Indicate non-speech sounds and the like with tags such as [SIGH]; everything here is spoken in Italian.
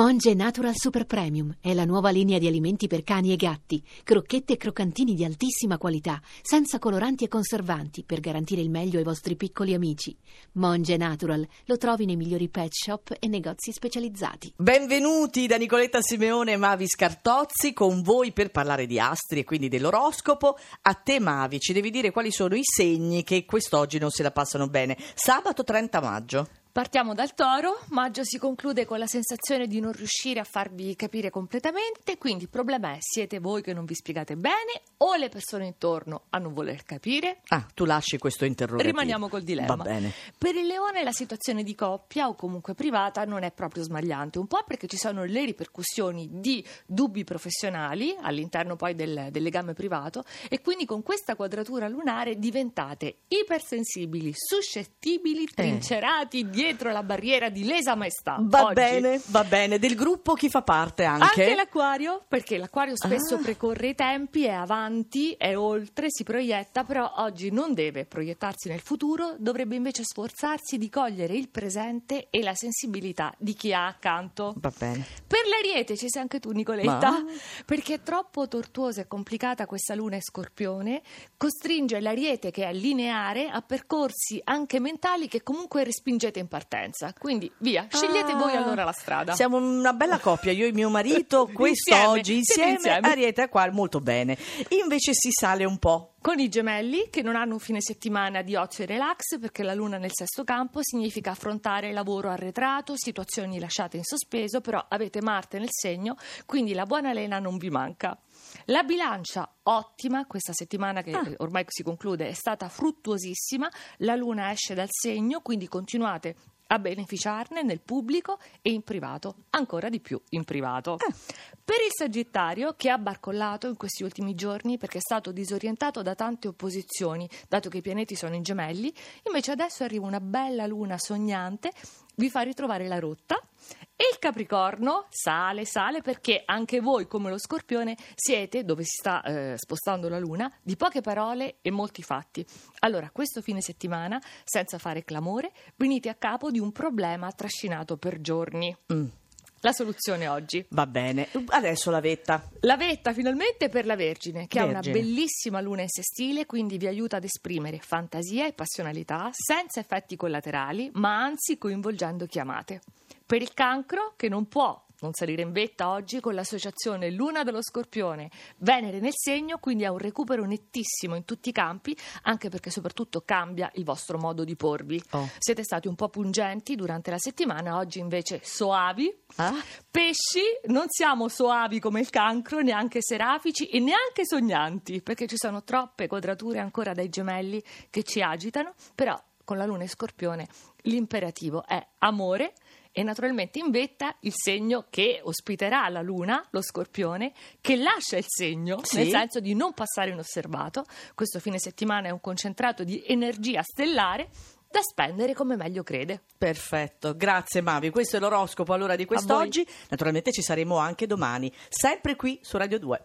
Monge Natural Super Premium è la nuova linea di alimenti per cani e gatti, crocchette e croccantini di altissima qualità, senza coloranti e conservanti, per garantire il meglio ai vostri piccoli amici. Monge Natural lo trovi nei migliori pet shop e negozi specializzati. Benvenuti da Nicoletta Simeone e Mavi Scartozzi con voi per parlare di astri e quindi dell'oroscopo. A te Mavi ci devi dire quali sono i segni che quest'oggi non se la passano bene. Sabato 30 maggio. Partiamo dal toro, maggio si conclude con la sensazione di non riuscire a farvi capire completamente, quindi il problema è siete voi che non vi spiegate bene o le persone intorno a non voler capire? Ah, tu lasci questo interrogativo. Rimaniamo col dilemma. Va bene. Per il leone la situazione di coppia o comunque privata non è proprio smagliante, un po' perché ci sono le ripercussioni di dubbi professionali all'interno poi del, del legame privato e quindi con questa quadratura lunare diventate ipersensibili, suscettibili, trincerati, dietro la barriera di lesa maestà. Va Oggi. bene, va bene. Del gruppo chi fa parte anche? Anche l'acquario, perché l'acquario spesso Ah. precorre i tempi, è avanti, è oltre, si proietta, però oggi non deve proiettarsi nel futuro, dovrebbe invece sforzarsi di cogliere il presente e la sensibilità di chi ha accanto. Va bene. Per l'ariete ci sei anche tu, Nicoletta, Ma? perché è troppo tortuosa e complicata questa luna e scorpione, costringe l'ariete che è lineare a percorsi anche mentali che comunque respingete in partenza. Quindi via, scegliete Ah. voi allora la strada. Siamo una bella coppia, io e mio marito, [LAUGHS] quest'oggi Insieme, insieme, siete insieme. Ariete qua molto bene. Invece si sale un po'. Con i gemelli che non hanno un fine settimana di ozio e relax perché la luna nel sesto campo significa affrontare lavoro arretrato, situazioni lasciate in sospeso, però avete Marte nel segno, quindi la buona lena non vi manca. La bilancia ottima, questa settimana che eh, ormai si conclude è stata fruttuosissima, la luna esce dal segno, quindi continuate a beneficiarne nel pubblico e in privato, ancora di più in privato. Per il Sagittario, che ha barcollato in questi ultimi giorni perché è stato disorientato da tante opposizioni, dato che i pianeti sono in gemelli, invece adesso arriva una bella luna sognante, vi fa ritrovare la rotta. E il Capricorno sale, sale perché anche voi, come lo Scorpione, siete, dove si sta eh, spostando la Luna, di poche parole e molti fatti. Allora, questo fine settimana, senza fare clamore, venite a capo di un problema trascinato per giorni. Mm, La soluzione oggi. va bene. Adesso la vetta. La vetta finalmente per la Vergine, che ha Vergine. una bellissima luna in sestile, quindi vi aiuta ad esprimere fantasia e passionalità senza effetti collaterali, ma anzi coinvolgendo chi amate. Per il cancro, che non può non salire in vetta oggi con l'associazione Luna dello Scorpione, Venere nel segno, quindi ha un recupero nettissimo in tutti i campi, anche perché soprattutto cambia il vostro modo di porvi. Oh. Siete stati un po' pungenti durante la settimana, oggi invece soavi, Ah? Pesci, non siamo soavi come il cancro, neanche serafici e neanche sognanti, perché ci sono troppe quadrature ancora dai gemelli che ci agitano, però con la luna e scorpione l'imperativo è amore e naturalmente in vetta il segno che ospiterà la luna, lo scorpione, che lascia il segno, Sì. nel senso di non passare inosservato. Questo fine settimana è un concentrato di energia stellare da spendere come meglio crede. Perfetto, grazie Mavi. Questo è l'oroscopo allora di quest'oggi. Naturalmente ci saremo anche domani, sempre qui su Radio 2.